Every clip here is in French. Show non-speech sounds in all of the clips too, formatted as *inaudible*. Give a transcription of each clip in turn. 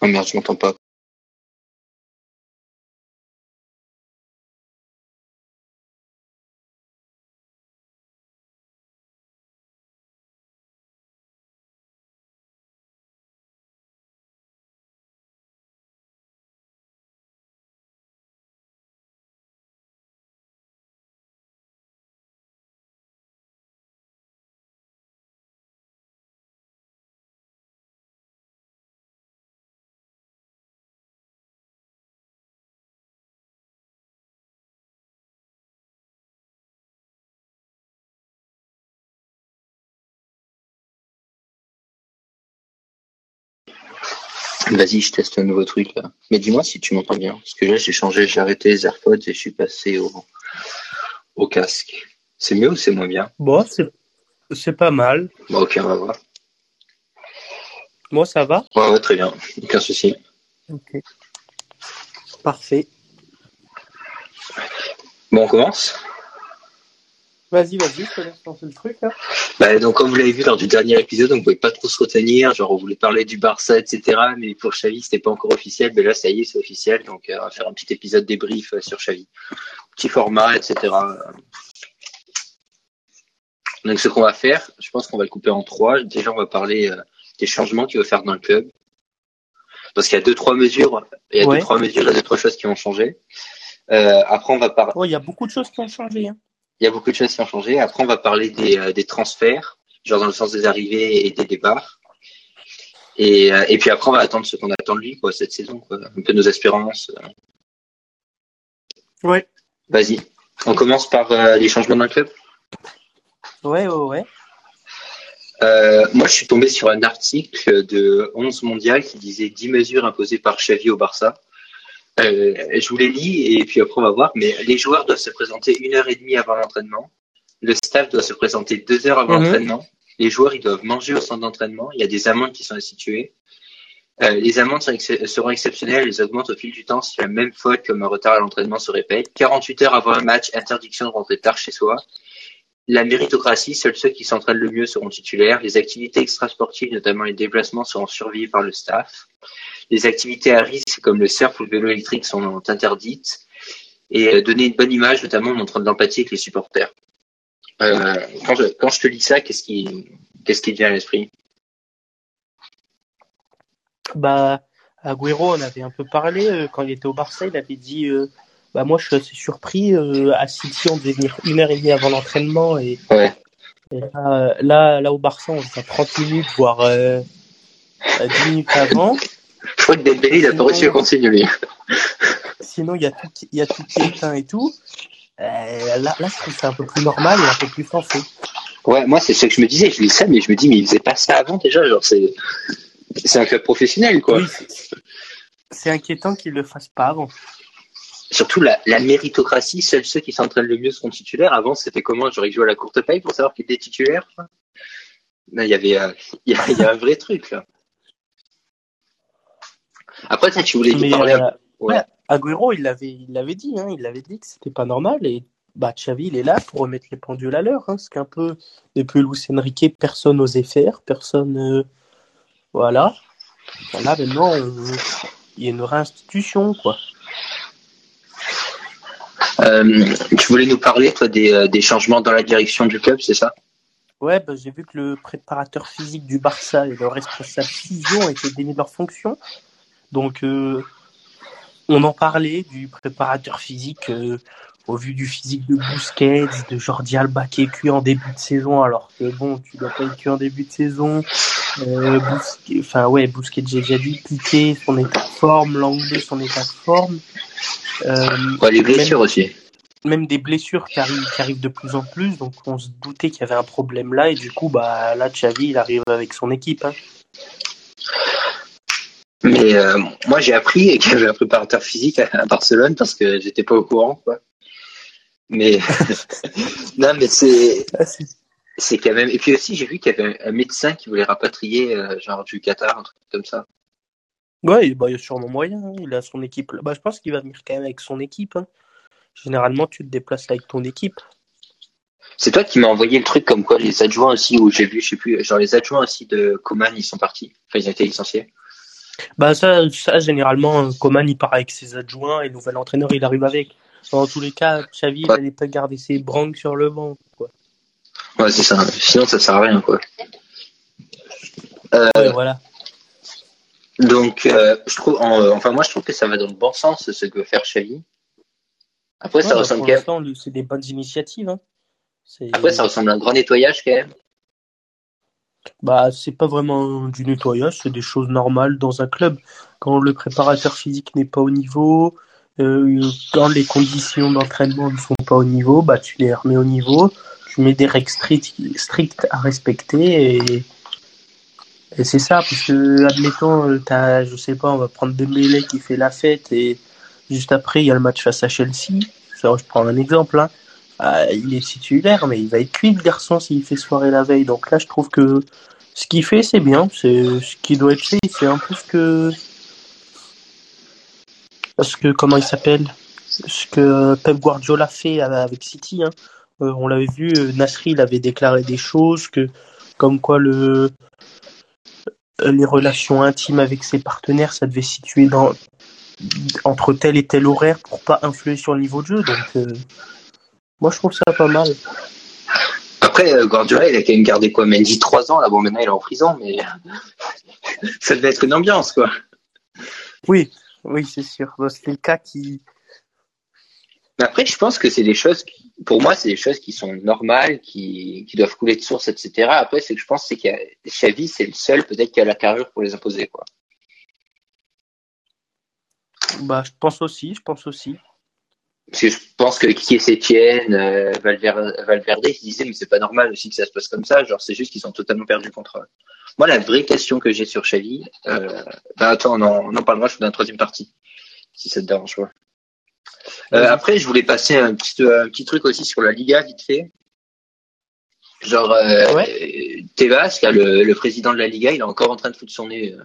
Oh merde, je m'entends pas. Vas-y, je teste un nouveau truc là. Mais dis-moi si tu m'entends bien. Parce que là, j'ai changé, j'ai arrêté les AirPods et je suis passé au, au casque. C'est mieux ou c'est moins bien? Bon, c'est, pas mal. Bon, ok, on va voir. Moi, ça va? Ouais, ouais, très bien. Aucun souci. Ok. Parfait. Bon, on commence? Vas-y, vas-y, je te laisse lancer le truc. Là. bah, Donc, comme vous l'avez vu lors du dernier épisode, on pouvait pas trop se retenir. Genre, on voulait parler du Barça, etc. Mais pour Xavi, c'était pas encore officiel. Mais là, ça y est, c'est officiel. Donc, euh, on va faire un petit épisode débrief euh, sur Xavi. Petit format, etc. Donc, ce qu'on va faire, je pense qu'on va le couper en trois. Déjà, on va parler euh, des changements qu'il va faire dans le club. Parce qu'il y a deux, trois mesures. Il y a Ouais. deux, trois mesures, il y a deux, trois choses qui ont changé. Euh, après, on va parler. Oh, il y a beaucoup de choses qui ont changé. Hein. Il y a beaucoup de choses qui ont changé. Après, on va parler des, euh, des transferts, genre dans le sens des arrivées et des départs. Et, euh, et puis après, on va attendre ce qu'on attend de lui, quoi, cette saison, quoi. Un peu nos espérances. euh. Ouais. Vas-y. On commence par euh, les changements dans le club. Ouais, ouais, ouais. Euh, moi, je suis tombé sur un article de 11 mondial qui disait 10 mesures imposées par Xavi au Barça. Euh, je vous les lis et puis après on va voir. Mais les joueurs doivent se présenter une heure et demie avant l'entraînement. Le staff doit se présenter deux heures avant Mhm. l'entraînement. Les joueurs, ils doivent manger au centre d'entraînement. Il y a des amendes qui sont instituées. Euh, les amendes ex- seront exceptionnelles. Elles augmentent au fil du temps si la même faute comme un retard à l'entraînement se répète. 48 heures avant un match, interdiction de rentrer tard chez soi. La méritocratie, seuls ceux qui s'entraînent le mieux seront titulaires. Les activités extrasportives, notamment les déplacements, seront surveillés par le staff. Les activités à risque, comme le surf ou le vélo électrique, sont interdites. Et euh, donner une bonne image, notamment en montrant de l'empathie avec les supporters. Euh, quand, je, te lis ça, qu'est-ce qui, vient à l'esprit? Bah, Agüero, on avait un peu parlé euh, quand il était au Barça. Il avait dit Bah, moi, je suis assez surpris. euh, à City, on devait venir une heure et demie avant l'entraînement. Et, Ouais. et là, là, là, au Barça, on était à 30 minutes, voire euh, à 10 minutes avant. Je crois que Dembélé, il a pas réussi à continuer. lui. Sinon, il y a tout, il y a tout qui est éteint et tout. Euh, là, là, je trouve c'est un peu plus normal et un peu plus sensé. Ouais, moi, c'est ce que je me disais. Je lis ça, mais je me dis, mais il faisait pas ça avant déjà. Genre, c'est, c'est un club professionnel, quoi. Oui, c'est- inquiétant qu'ils le fassent pas avant. Surtout la, la méritocratie, seuls ceux qui s'entraînent le mieux seront titulaires. Avant, c'était comment? J'aurais joué à la courte paille pour savoir qui était titulaire. il y avait, euh, il y, a, il y a un vrai truc là. Après, tu voulais Mais parler. euh, Ouais. ouais, Agüero, il l'avait, il l'avait dit, hein, il l'avait dit que c'était pas normal et bah Xavi, il est là pour remettre les pendules à l'heure. Hein, ce qu'un peu depuis Luis Enrique, personne n'osait faire, personne, euh, voilà. Là maintenant, il y a une réinstitution quoi. Euh, tu voulais nous parler, toi, des, euh, des changements dans la direction du club, c'est ça? Ouais, bah, j'ai vu que le préparateur physique du Barça et le responsable physio étaient démis de leur fonction. Donc, euh, on en parlait du préparateur physique au vu du physique de Busquets, de Jordi Alba qui est cuit en début de saison, alors que bon, tu dois pas être cuit en début de saison. Euh, Busquets, enfin ouais, Busquets, j'ai déjà dit, Piqué, son état de forme, Langlais, son état de forme. Euh, Ouais, les blessures aussi. même des blessures qui arrivent, qui arrivent de plus en plus, donc on se doutait qu'il y avait un problème là, et du coup, bah là, Xavi, il arrive avec son équipe. Hein. Mais euh, moi, j'ai appris qu'il y avait un préparateur physique à, à Barcelone parce que j'étais pas au courant, quoi. Mais *laughs* non, mais c'est c'est quand même. Et puis aussi, j'ai vu qu'il y avait un, un médecin qui voulait rapatrier, euh, genre du Qatar, un truc comme ça. Ouais, bah, il y a sûrement moyen, hein, il a son équipe. là. Bah, je pense qu'il va venir quand même avec son équipe. hein. Généralement, tu te déplaces avec ton équipe. C'est toi qui m'as envoyé le truc comme quoi les adjoints aussi, où j'ai vu, je sais plus, genre les adjoints aussi de Coman, ils sont partis. Enfin, ils ont été licenciés. Bah ça, ça généralement, Coman il part avec ses adjoints et le nouvel entraîneur il arrive avec. Dans tous les cas, Xavi il n'allait pas garder ses branques sur le banc. Quoi. Ouais, c'est ça. Sinon, ça sert à rien, quoi. Euh, Ouais, voilà. Donc, euh, je trouve, en- euh, enfin, moi, je trouve que ça va dans le bon sens, ce que veut faire Xavi. Après, ça bah, ressemble quand même. c'est des bonnes initiatives. Hein. Après, ça ressemble à un grand nettoyage, quand même. Bah, c'est pas vraiment du nettoyage, c'est des choses normales dans un club. Quand le préparateur physique n'est pas au niveau, euh, quand les conditions d'entraînement ne sont pas au niveau, bah, tu les remets au niveau, tu mets des règles strictes, à respecter et, et c'est ça, parce que, admettons, euh, t'as, je sais pas, on va prendre Dembélé qui fait la fête et juste après, il y a le match face à Chelsea. Ça, je prends un exemple, hein. Ah, il est titulaire, mais il va être cuit le garçon s'il fait soirée la veille. Donc là, je trouve que ce qu'il fait, c'est bien. C'est ce qui doit être fait. C'est un peu ce que, parce que comment il s'appelle, ce que Pep Guardiola fait avec City. Hein. Euh, on l'avait vu, euh, Nasri, il avait déclaré des choses que, comme quoi le les relations intimes avec ses partenaires, ça devait se situer dans entre tel et tel horaire pour pas influer sur le niveau de jeu. Donc euh, moi, je trouve ça pas mal. Après, euh, Guardiola, il a quand même gardé quoi, Mendy trois ans, là, bon, maintenant, il est en prison, mais *laughs* ça devait être une ambiance, quoi. Oui, oui, c'est sûr. C'était le cas qui. Mais après, je pense que c'est des choses, qui, pour moi, c'est des choses qui sont normales, qui, qui doivent couler de source, etc. Après, c'est que je pense c'est que Xavi, c'est le seul, peut-être, qui a la carrure pour les imposer, quoi. Bah, je pense aussi, je pense aussi. Parce que je pense que qui est Etienne, euh, Valverde, Valverde, se disaient, mais c'est pas normal aussi que ça se passe comme ça. Genre, c'est juste qu'ils ont totalement perdu le contrôle. Moi, la vraie question que j'ai sur Xavi, euh, bah, attends, on en, on en parlera, je fais dans la troisième partie. Si ça te dérange pas. Euh, après, je voulais passer un petit, un petit truc aussi sur la Liga, vite fait. Genre, euh, Ouais. Tebas, le, le président de la Liga, il est encore en train de foutre son nez euh,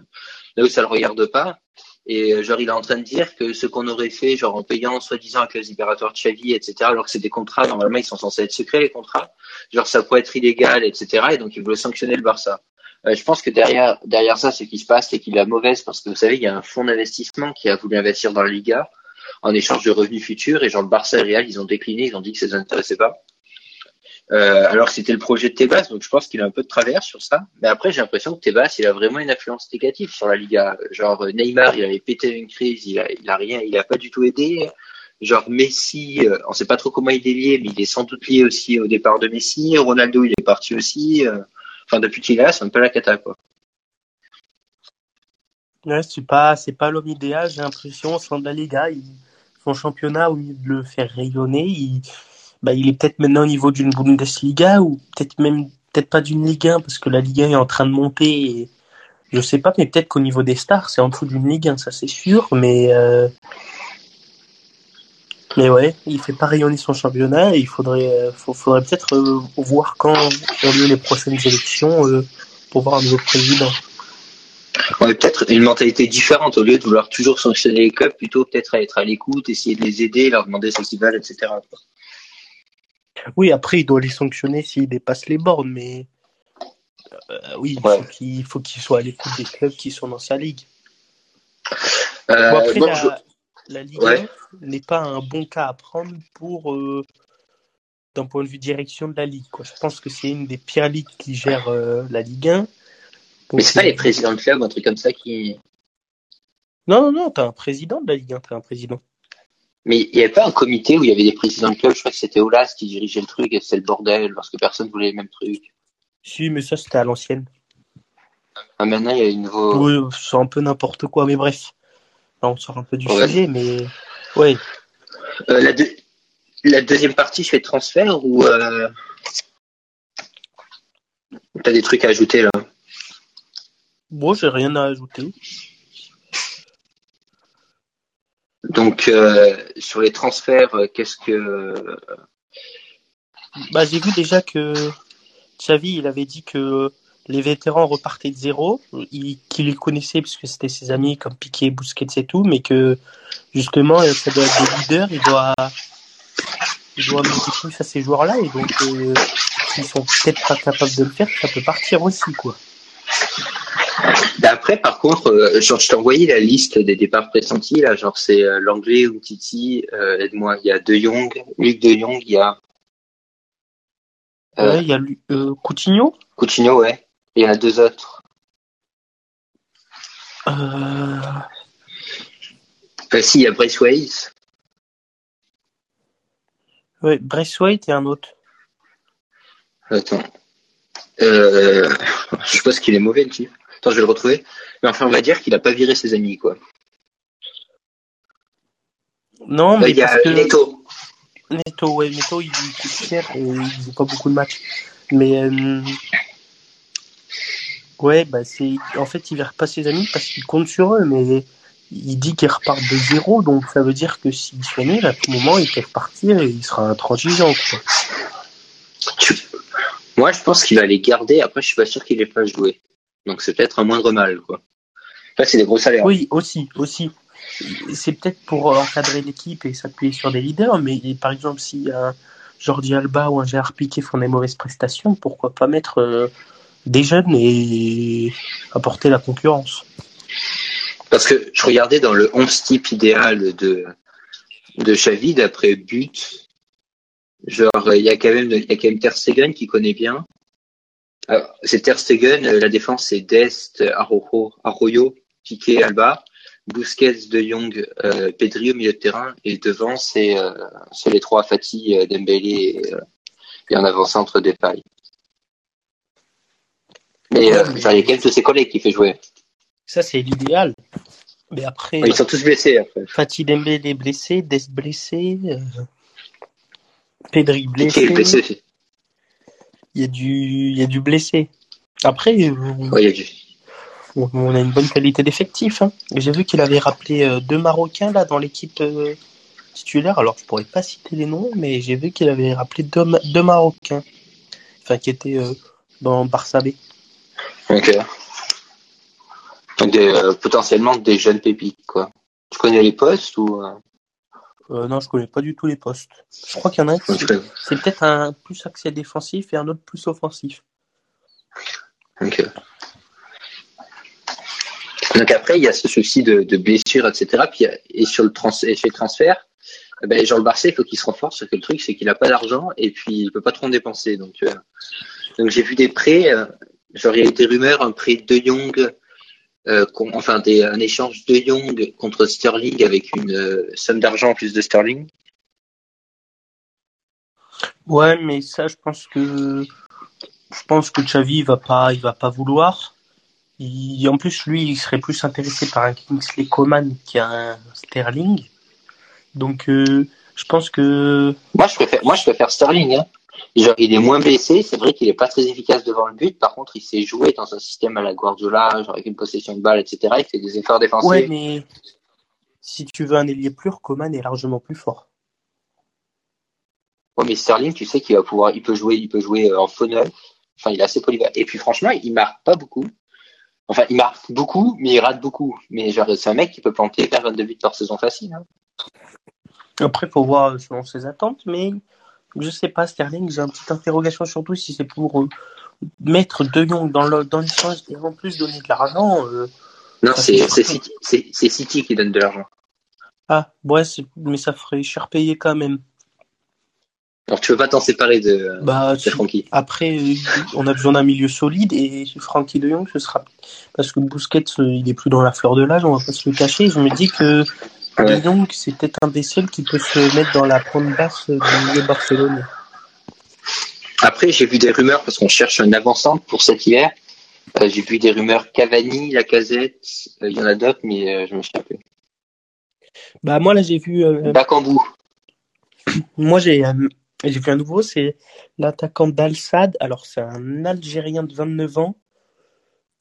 là où ça le regarde pas. Et euh, genre, il est en train de dire que ce qu'on aurait fait, genre en payant soi-disant la clause libératoire de Xavi, etc., alors que c'est des contrats, normalement, ils sont censés être secrets, les contrats. Genre, ça pourrait être illégal, etc., et donc il voulait sanctionner le Barça. Euh, je pense que derrière, derrière ça, ce qui se passe, c'est qu'il a mauvaise, parce que vous savez, il y a un fonds d'investissement qui a voulu investir dans la Liga en échange de revenus futurs, et genre le Barça et Real, ils ont décliné, ils ont dit que ça les intéressait pas. Euh, alors que c'était le projet de Tebas, donc je pense qu'il a un peu de travers sur ça. Mais après, j'ai l'impression que Tebas, il a vraiment une influence négative sur la Liga. Genre Neymar, il avait pété une crise, il a, il a rien, il a pas du tout aidé. Genre Messi, euh, on sait pas trop comment il est lié, mais il est sans doute lié aussi au départ de Messi. Ronaldo, il est parti aussi. euh, Enfin, depuis qu'il est là, c'est un peu la cata, quoi. Ouais, c'est pas, c'est pas l'homme idéal, j'ai l'impression, au sein de la Liga. Il, son championnat, au lieu de le faire rayonner, il, bah, il est peut-être maintenant au niveau d'une Bundesliga ou peut-être même, peut-être pas d'une Ligue 1 parce que la Ligue 1 est en train de monter. Et, je sais pas, mais peut-être qu'au niveau des stars, c'est en dessous d'une Ligue 1, ça c'est sûr, mais, euh, mais ouais, il fait pas rayonner son championnat et il faudrait, euh, faudrait peut-être euh, voir quand ont lieu les prochaines élections euh, pour voir un nouveau président. Ouais, peut-être une mentalité différente au lieu de vouloir toujours sanctionner les clubs, plutôt peut-être être à l'écoute, essayer de les aider, leur demander ce qu'ils veulent, etc. Oui, après, il doit les sanctionner s'ils dépassent les bornes, mais euh, oui, il Ouais. faut qu'il faut qu'il soit à l'écoute des clubs qui sont dans sa ligue. Euh, Bon, après, la, je- la Ligue Ouais. 1 n'est pas un bon cas à prendre pour euh, d'un point de vue direction de la ligue. Quoi. Je pense que c'est une des pires ligues qui gère la Ligue 1. Mais Donc, c'est pas les présidents de club, un truc comme ça qui. Non, non, non, t'as un président de la Ligue 1, t'as un président. Mais il n'y avait pas un comité où il y avait des présidents de club, je crois que c'était Olas qui dirigeait le truc et c'était le bordel parce que personne voulait les mêmes trucs. Si, mais ça, c'était à l'ancienne. Ah, maintenant, il y a une nouveau. Oui, c'est un peu n'importe quoi, mais bref. Là, on sort un peu du Ouais. sujet, mais ouais. Euh, la, deux- la deuxième partie, je fais transfert ou euh... t'as des trucs à ajouter là? Bon, j'ai rien à ajouter. Donc euh, sur les transferts, euh, qu'est-ce que Bah, j'ai vu déjà que Xavi, il avait dit que les vétérans repartaient de zéro, il- qu'il les connaissait parce que c'était ses amis comme Piqué, Busquets et tout, mais que justement, euh, ça doit être des leaders, il doit, il doit mettre plus à ces joueurs-là et donc, euh, s'ils sont peut-être pas capables de le faire, ça peut partir aussi, quoi. Bah, après, par contre, euh, genre, je t'ai envoyé la liste des départs pressentis, là, genre, c'est euh, l'anglais ou Titi, euh, aide-moi, il y a De Jong, Luc De Jong, il y a. Ouais, il y a Coutinho? Coutinho, ouais, et il y en a deux autres. Euh, Enfin, si, il y a Braithwaite, ouais, Braithwaite et un autre. attends, euh, je pense qu'il est mauvais, le type. Attends, je vais le retrouver. Mais enfin, on va dire qu'il a pas viré ses amis, quoi. Non, mais il y a parce que Neto. Neto, ouais, Neto, il coûte cher et il joue pas beaucoup de matchs. Mais euh, ouais, bah c'est en fait il vire pas ses amis parce qu'il compte sur eux, mais il dit qu'il repart de zéro, donc ça veut dire que s'il sont nuls, à tout moment il peut repartir et il sera intransigeant. Quoi. Moi, je pense qu'il va les garder. Après, je suis pas sûr qu'il les fasse jouer. Donc, c'est peut-être un moindre mal, quoi. C'est des gros salaires. Oui, aussi, aussi. C'est peut-être pour encadrer l'équipe et s'appuyer sur des leaders, mais par exemple, si un Jordi Alba ou un Gérard Piquet font des mauvaises prestations, pourquoi pas mettre euh, des jeunes et apporter la concurrence Parce que je regardais dans le 11 type idéal de, de Xavi, d'après but. Genre, il y a quand même, il y a quand même Ter Stegen qui connaît bien. Alors, C'est Ter Stegen, euh, la défense c'est Dest, Arroyo, Arroyo, Piqué, Alba, Busquets, De Jong, euh, Pedri au milieu de terrain, et devant c'est euh, c'est les trois Fati, euh, Dembélé et, euh, et en avançant entre. Mais euh, il y a quand même tous ses collègues qui fait jouer. Ça, c'est l'idéal. Mais après, Ils sont tous blessés après. Fatih Dembélé blessé, Dest blessé, euh, Pedri Piqué est blessé, blessé. Il y a du, il y a du blessé. Après, Ouais, y a du... on, a une bonne qualité d'effectif. Hein. J'ai vu qu'il avait rappelé euh, deux Marocains là dans l'équipe euh, titulaire. Alors, je pourrais pas citer les noms, mais j'ai vu qu'il avait rappelé deux, deux Marocains, enfin qui étaient euh, dans Barça B. Ok. Donc des, euh, potentiellement des jeunes pépites, quoi. Tu connais les postes ou euh, non, je connais pas du tout les postes. Je crois qu'il y en a un qui connais- c'est peut-être un plus axé défensif et un autre plus offensif. Ok. Donc après, il y a ce souci de, de blessures, etc. Puis, et sur le trans et chez le transfert, eh ben, genre le Barça, il faut qu'il se renforce. Parce que le truc, c'est qu'il a pas d'argent et puis il peut pas trop en dépenser. Donc, euh, donc j'ai vu des prêts. euh, genre, il y a eu des rumeurs, un prêt de Young, euh, enfin des, un échange de Young contre Sterling avec une euh, somme d'argent en plus de Sterling. Ouais, mais ça, je pense que je pense que Xavi il va pas, il va pas vouloir. Il, en plus, lui, il serait plus intéressé par un Kingsley Coman qu'un Sterling. Donc, euh, je pense que Moi, je préfère, moi, je préfère Sterling. Hein. Genre, il est moins blessé. C'est vrai qu'il est pas très efficace devant le but. Par contre, il sait jouer dans un système à la Guardiola, genre avec une possession de balle, etc. Il fait des efforts défensifs. ouais, mais si tu veux un ailier pur, Coman est largement plus fort. Ouais, mais Sterling, tu sais qu'il va pouvoir, il peut jouer, il peut jouer euh, en faux neuf. Enfin, il est assez polyvalent. Et puis, franchement, il marque pas beaucoup. Enfin, il marque beaucoup, mais il rate beaucoup. Mais genre, c'est un mec qui peut planter faire 22 buts par saison facile. Hein. Après, faut voir selon ses attentes, mais je sais pas, Sterling, j'ai une petite interrogation surtout si c'est pour euh, mettre De Jong dans le dans l'échange et en plus donner de l'argent. euh, Non, c'est. City, City qui donne de l'argent. Ah, ouais, mais ça ferait cher payer quand même. Alors, tu veux pas t'en séparer de, Bah, de Francky. après, on a besoin d'un milieu solide et Frankie de Jong, ce sera parce que Busquets, euh, il est plus dans la fleur de l'âge, on va pas se le cacher. Je me dis que Ouais. Peut-être un des seuls qui peut se mettre dans la pointe basse du milieu barcelonais. Après, j'ai vu des rumeurs parce qu'on cherche un avançant pour cet hiver. Euh, j'ai vu des rumeurs Cavani, Lacazette, euh, il y en a d'autres, mais euh, je me souviens plus. Bah, moi, là, j'ai vu, euh, Bakambu. *clears throat* moi, j'ai, euh, j'ai vu un nouveau, c'est l'attaquant d'Al-Sad. Alors, c'est un Algérien de 29 ans.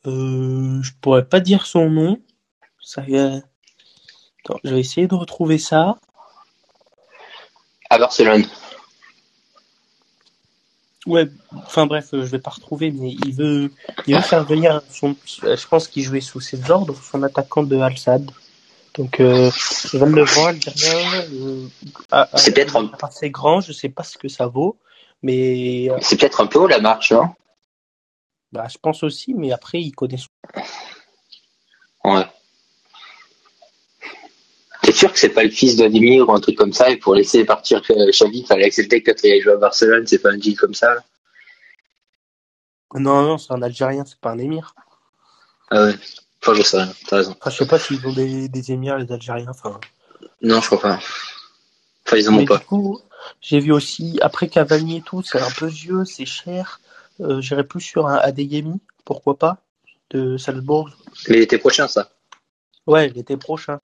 Euh, je pourrais pas dire son nom. Ça, euh, Attends, je vais essayer de retrouver ça. à Barcelone. Ouais, enfin bref, euh, je vais pas retrouver, mais il veut, il veut faire venir son, euh, je pense qu'il jouait sous ses ordres, son attaquant de Al-Sad. Donc, euh, 29 ans, algérien, euh, à- à- C'est peut-être un- assez grand, je sais pas ce que ça vaut, mais euh, C'est peut-être un peu haut la marche, hein bah, je pense aussi, mais après, il connaît son- Ouais. T'es sûr que c'est pas le fils d'Ademir ou un truc comme ça et pour laisser partir Xavi, il fallait accepter que quand il joué à Barcelone, c'est pas un deal comme ça Non, non, c'est un Algérien, c'est pas un émir. Ah ouais. Enfin, je sais rien, t'as raison. Enfin, je sais pas s'ils ont des, des émirs, les Algériens. Enfin, Non, je crois pas. Enfin, ils en ont pas. du coup, j'ai vu aussi, après Cavani et tout, c'est un peu vieux, c'est cher. Euh, J'irais plus sur un Adeyemi, pourquoi pas, de Salzbourg. Mais l'été prochain, ça. Ouais, l'été prochain.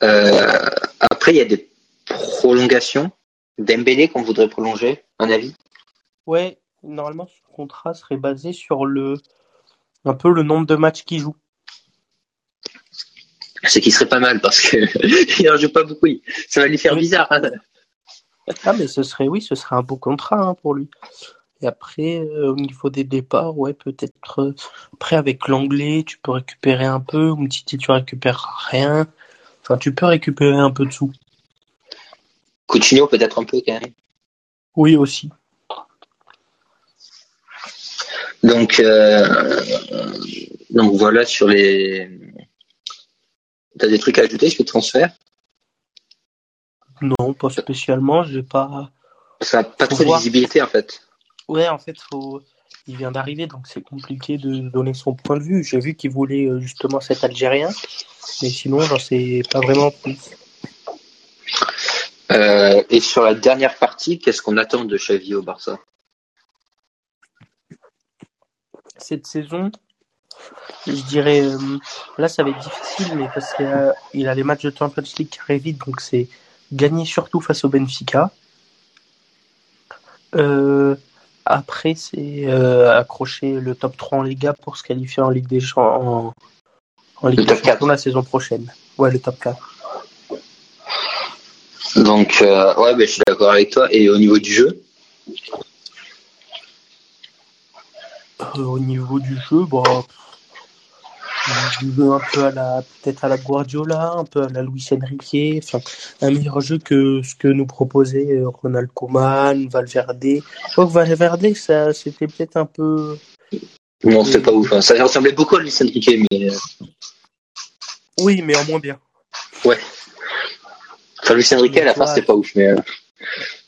Après, il y a des prolongations. Dembélé qu'on voudrait prolonger, un avis? Ouais, normalement, ce contrat serait basé sur le un peu le nombre de matchs qu'il joue. C'est qui serait pas mal parce que *laughs* il en joue pas beaucoup. Ça va lui faire Oui. bizarre. hein. Ah, mais ce serait, oui, ce serait un beau contrat hein, pour lui. Et après, euh, au niveau des départs, ouais, peut-être. euh, après, avec l'anglais, tu peux récupérer un peu. Ou Titi, tu récupères rien. Enfin, tu peux récupérer un peu de sous. Coutinho peut-être un peu quand même. Oui, aussi. Donc, euh, donc voilà sur les. T'as des trucs à ajouter sur le transfert? Non, pas spécialement. J'ai pas. Ça n'a pas trop de voir. visibilité en fait. Ouais, en fait, faut. Il vient d'arriver, donc c'est compliqué de donner son point de vue. J'ai vu qu'il voulait euh, justement cet Algérien, mais sinon, j'en sais pas vraiment plus. Euh, et sur la dernière partie, qu'est-ce qu'on attend de Xavi au Barça? Cette saison, je dirais, euh, là, ça va être difficile, mais parce qu'il a, il a les matchs de Champions League qui arrivent vite, donc c'est gagner surtout face au Benfica. Euh, après, c'est euh, accrocher le top 3 en Liga pour se qualifier en Ligue des Champions en, en Ligue Le des top 4. Champions la saison prochaine. Ouais, le top 4. Donc, euh, ouais, ben, je suis d'accord avec toi. Et au niveau du jeu? Euh, au niveau du jeu, bon, du jeu un peu à la, peut-être à la Guardiola, un peu à la Luis Enrique, enfin, un meilleur jeu que ce que nous proposait euh, Ronald Koeman, Valverde. Je crois que Valverde, ça, c'était peut-être un peu, Non, c'était pas ouf. hein. Ça ressemblait beaucoup à Luis Enrique, mais euh, oui, mais en moins bien. ouais. Enfin, Luis Enrique, à la fin, c'était pas ouf. Mais, euh,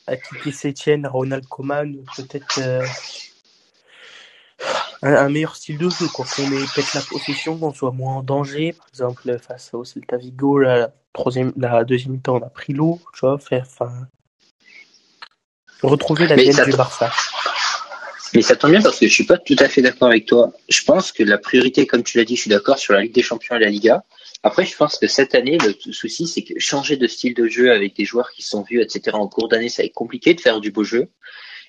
À Kiki Setien, Ronald Koeman, peut-être euh, un, un meilleur style de jeu, quoi. Qu'on ait peut-être la possession, qu'on soit moins en danger. Par exemple, face au Celta Vigo, la, troisième, la deuxième mi-temps, on a pris l'eau, tu vois, faire, enfin, retrouver la ça du Barça. mais ça tombe bien parce que je suis pas tout à fait d'accord avec toi. Je pense que la priorité, comme tu l'as dit, je suis d'accord sur la Ligue des Champions et la Liga. Après, je pense que cette année, le souci, c'est que changer de style de jeu avec des joueurs qui sont vus, etc., en cours d'année, ça va être compliqué de faire du beau jeu.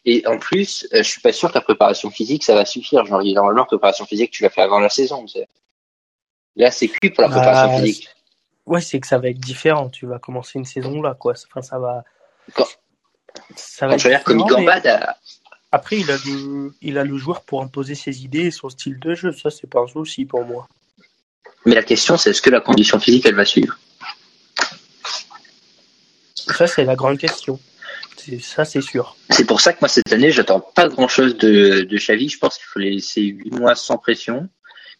Et en plus, euh, je suis pas sûr que la préparation physique, ça va suffire. Genre, normalement, la préparation physique, tu l'as fait avant la saison. Là, c'est cuit pour la Bah, préparation physique. Ouais, c'est que ça va être différent. Tu vas commencer une saison là, quoi. Enfin, ça va. Quand- Ça va Quand tu comme mais Après, il a, le, il a le joueur pour imposer ses idées et son style de jeu. Ça, c'est pas un souci pour moi. mais la question, c'est est-ce que la condition physique, elle va suivre? Ça, c'est la grande question. C'est- Ça, c'est sûr. C'est pour ça que moi, cette année, j'attends pas grand-chose de, de Xavi. Je pense qu'il faut les laisser 8 mois sans pression.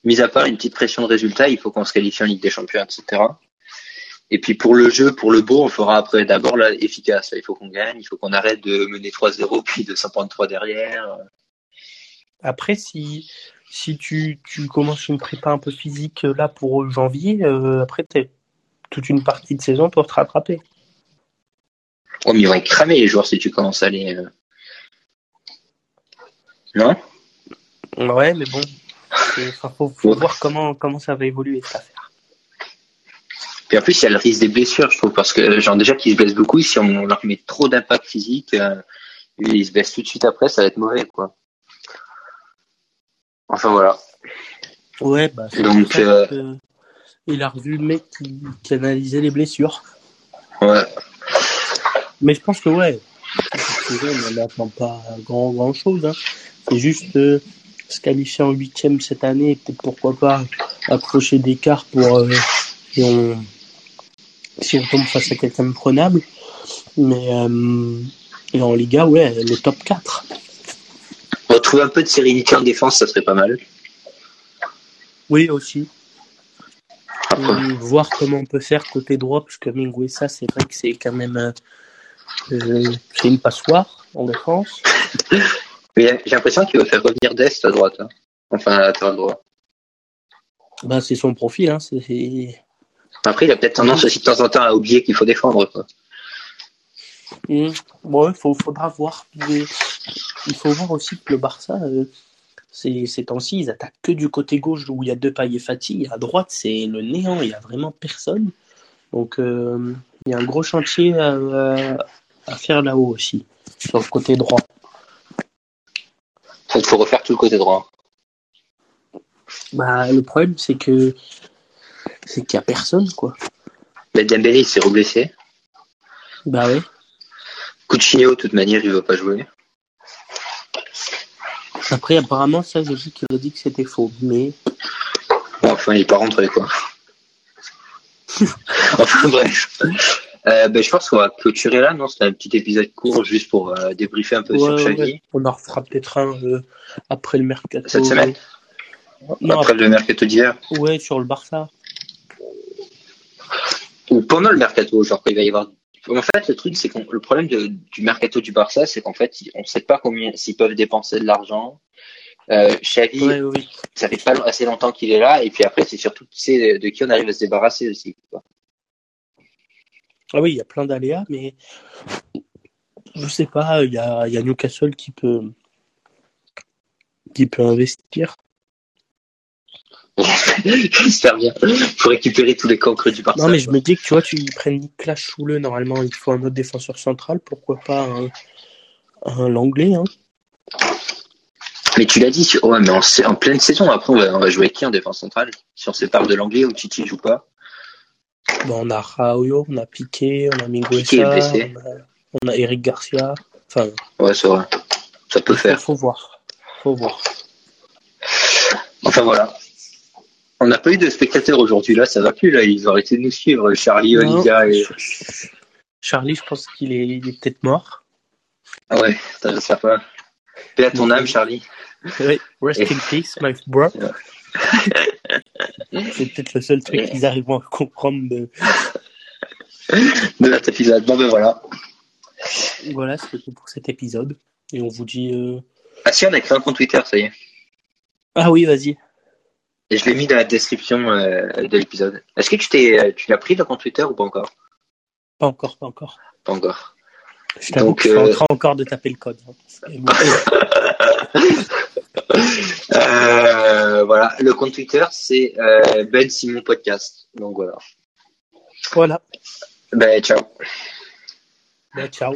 Mis à part une petite pression de résultat, il faut qu'on se qualifie en Ligue des Champions, etc. Et puis pour le jeu, pour le beau, on fera après d'abord là efficace. Il faut qu'on gagne, il faut qu'on arrête de mener 3-0 *laughs* puis de s'en prendre 3 derrière. Après, si, si tu, tu commences une prépa un peu physique là pour janvier, euh, après, t'es toute une partie de saison pour te rattraper. Oh, mais ils vont être cramés les joueurs si tu commences à les. euh. Non? Ouais, mais bon. *laughs* Enfin, faut, voir comment, comment ça va évoluer cette affaire. Puis en plus, il y a le risque des blessures, je trouve, parce que genre déjà qu'ils se blessent beaucoup, si on leur met trop d'impact physique, euh, ils se blessent tout de suite après, ça va être mauvais, quoi. Enfin voilà. Ouais, bah, c'est Donc, euh, il a revu le mec qui, qui analysait les blessures. Ouais. Mais je pense que ouais, on n'attend pas grand, grand chose. Hein. C'est juste euh, se qualifier en huitième cette année, et peut-être pourquoi pas accrocher des quarts pour euh, si on si on tombe face à quelqu'un de prenable. Mais euh, et en Liga, ouais, le top 4. Retrouver un peu de sérénité en défense, ça serait pas mal. Oui, aussi. Voir comment on peut faire côté droit, parce que Minguesa, c'est vrai que c'est quand même euh, c'est une passoire en défense. Mais j'ai l'impression qu'il va faire revenir Dest à droite. hein. Enfin, à latéral droit. Ben, c'est son profil. Hein, c'est... Après, il a peut-être tendance aussi de temps en temps à oublier qu'il faut défendre. Quoi. Mm. Ouais, faut, faudra voir. Il faut voir aussi que le Barça, euh, ces, ces temps-ci, ils attaquent que du côté gauche où il y a deux pailles et. À droite, c'est le néant, il y a vraiment personne. Donc, euh, il y a un gros chantier à, à- faire là-haut aussi, sur le côté droit. Il faut refaire tout le côté droit. Bah, le problème, c'est que c'est qu'il y a personne, quoi. Mais Dembélé, il s'est reblessé. Bah ouais. Coutinho, de toute manière, il ne va pas jouer. Après, apparemment, ça, j'ai vu qu'il a dit que c'était faux. Mais Bon, enfin, il n'est pas rentré, quoi. *laughs* enfin, bref. Euh, ben, je pense qu'on va clôturer là, non? C'était un petit épisode court juste pour euh, débriefer un peu Ouais, sur Xavi. ouais. on en refera peut-être un euh, après le mercato. Cette semaine? Non, Après le mercato d'hiver ouais, sur le Barça. Ou pendant le mercato, genre il va y avoir. En fait, le truc, c'est que le problème de- du mercato du Barça, c'est qu'en fait, on ne sait pas combien s'ils peuvent dépenser de l'argent. Euh, Xavi, Ouais, oui. ça fait pas assez longtemps qu'il est là, et puis après, c'est surtout tu sais, de qui on arrive à se débarrasser aussi. quoi. Ah oui, il y a plein d'aléas, mais je sais pas, il y a, il y a Newcastle qui peut qui peut investir. J'espère bien. Faut récupérer tous les cancres du Barça. Non, mais je quoi. me dis que tu vois, tu ils prennent Niklas Choule, normalement, il faut un autre défenseur central, pourquoi pas un, un Langlais, hein. Mais tu l'as dit, sur- ouais, mais en, en pleine saison, après, on va, on va jouer qui en défense centrale Si on sépare de l'anglais ou Titi joue pas Bon, on a Raoyo, on a Piqué, on a Minguesa, on a, on a Eric Garcia. Enfin, Ouais, c'est vrai. Ça peut faire. faut voir. Faut voir. Enfin voilà. On n'a pas eu de spectateurs aujourd'hui, là, ça va plus, là. Ils ont arrêté de nous suivre, Charlie, Non. Olivia et. Charlie, je pense qu'il est, il est peut-être mort. Ah ouais, ça va pas. Paix à ton âme, Charlie. Oui, rest in peace, my bro. C'est peut-être le seul truc qu'ils arrivent à comprendre de. De la épisode. Bon, ben voilà. Voilà, c'était tout pour cet épisode. Et on vous dit. euh, Ah si, on a créé un compte Twitter, ça y est. Ah oui, vas-y. Et je l'ai mis dans la description euh, de l'épisode. Est-ce que tu t'es, euh, tu l'as pris le compte Twitter ou pas encore? Pas encore, pas encore. Pas encore. Je t'avoue Donc, que je suis euh, en train encore de taper le code. hein. *laughs* Euh, voilà, le compte Twitter, c'est euh, Ben Simon Podcast. Donc voilà. voilà. Ben, ciao. Bah, ciao.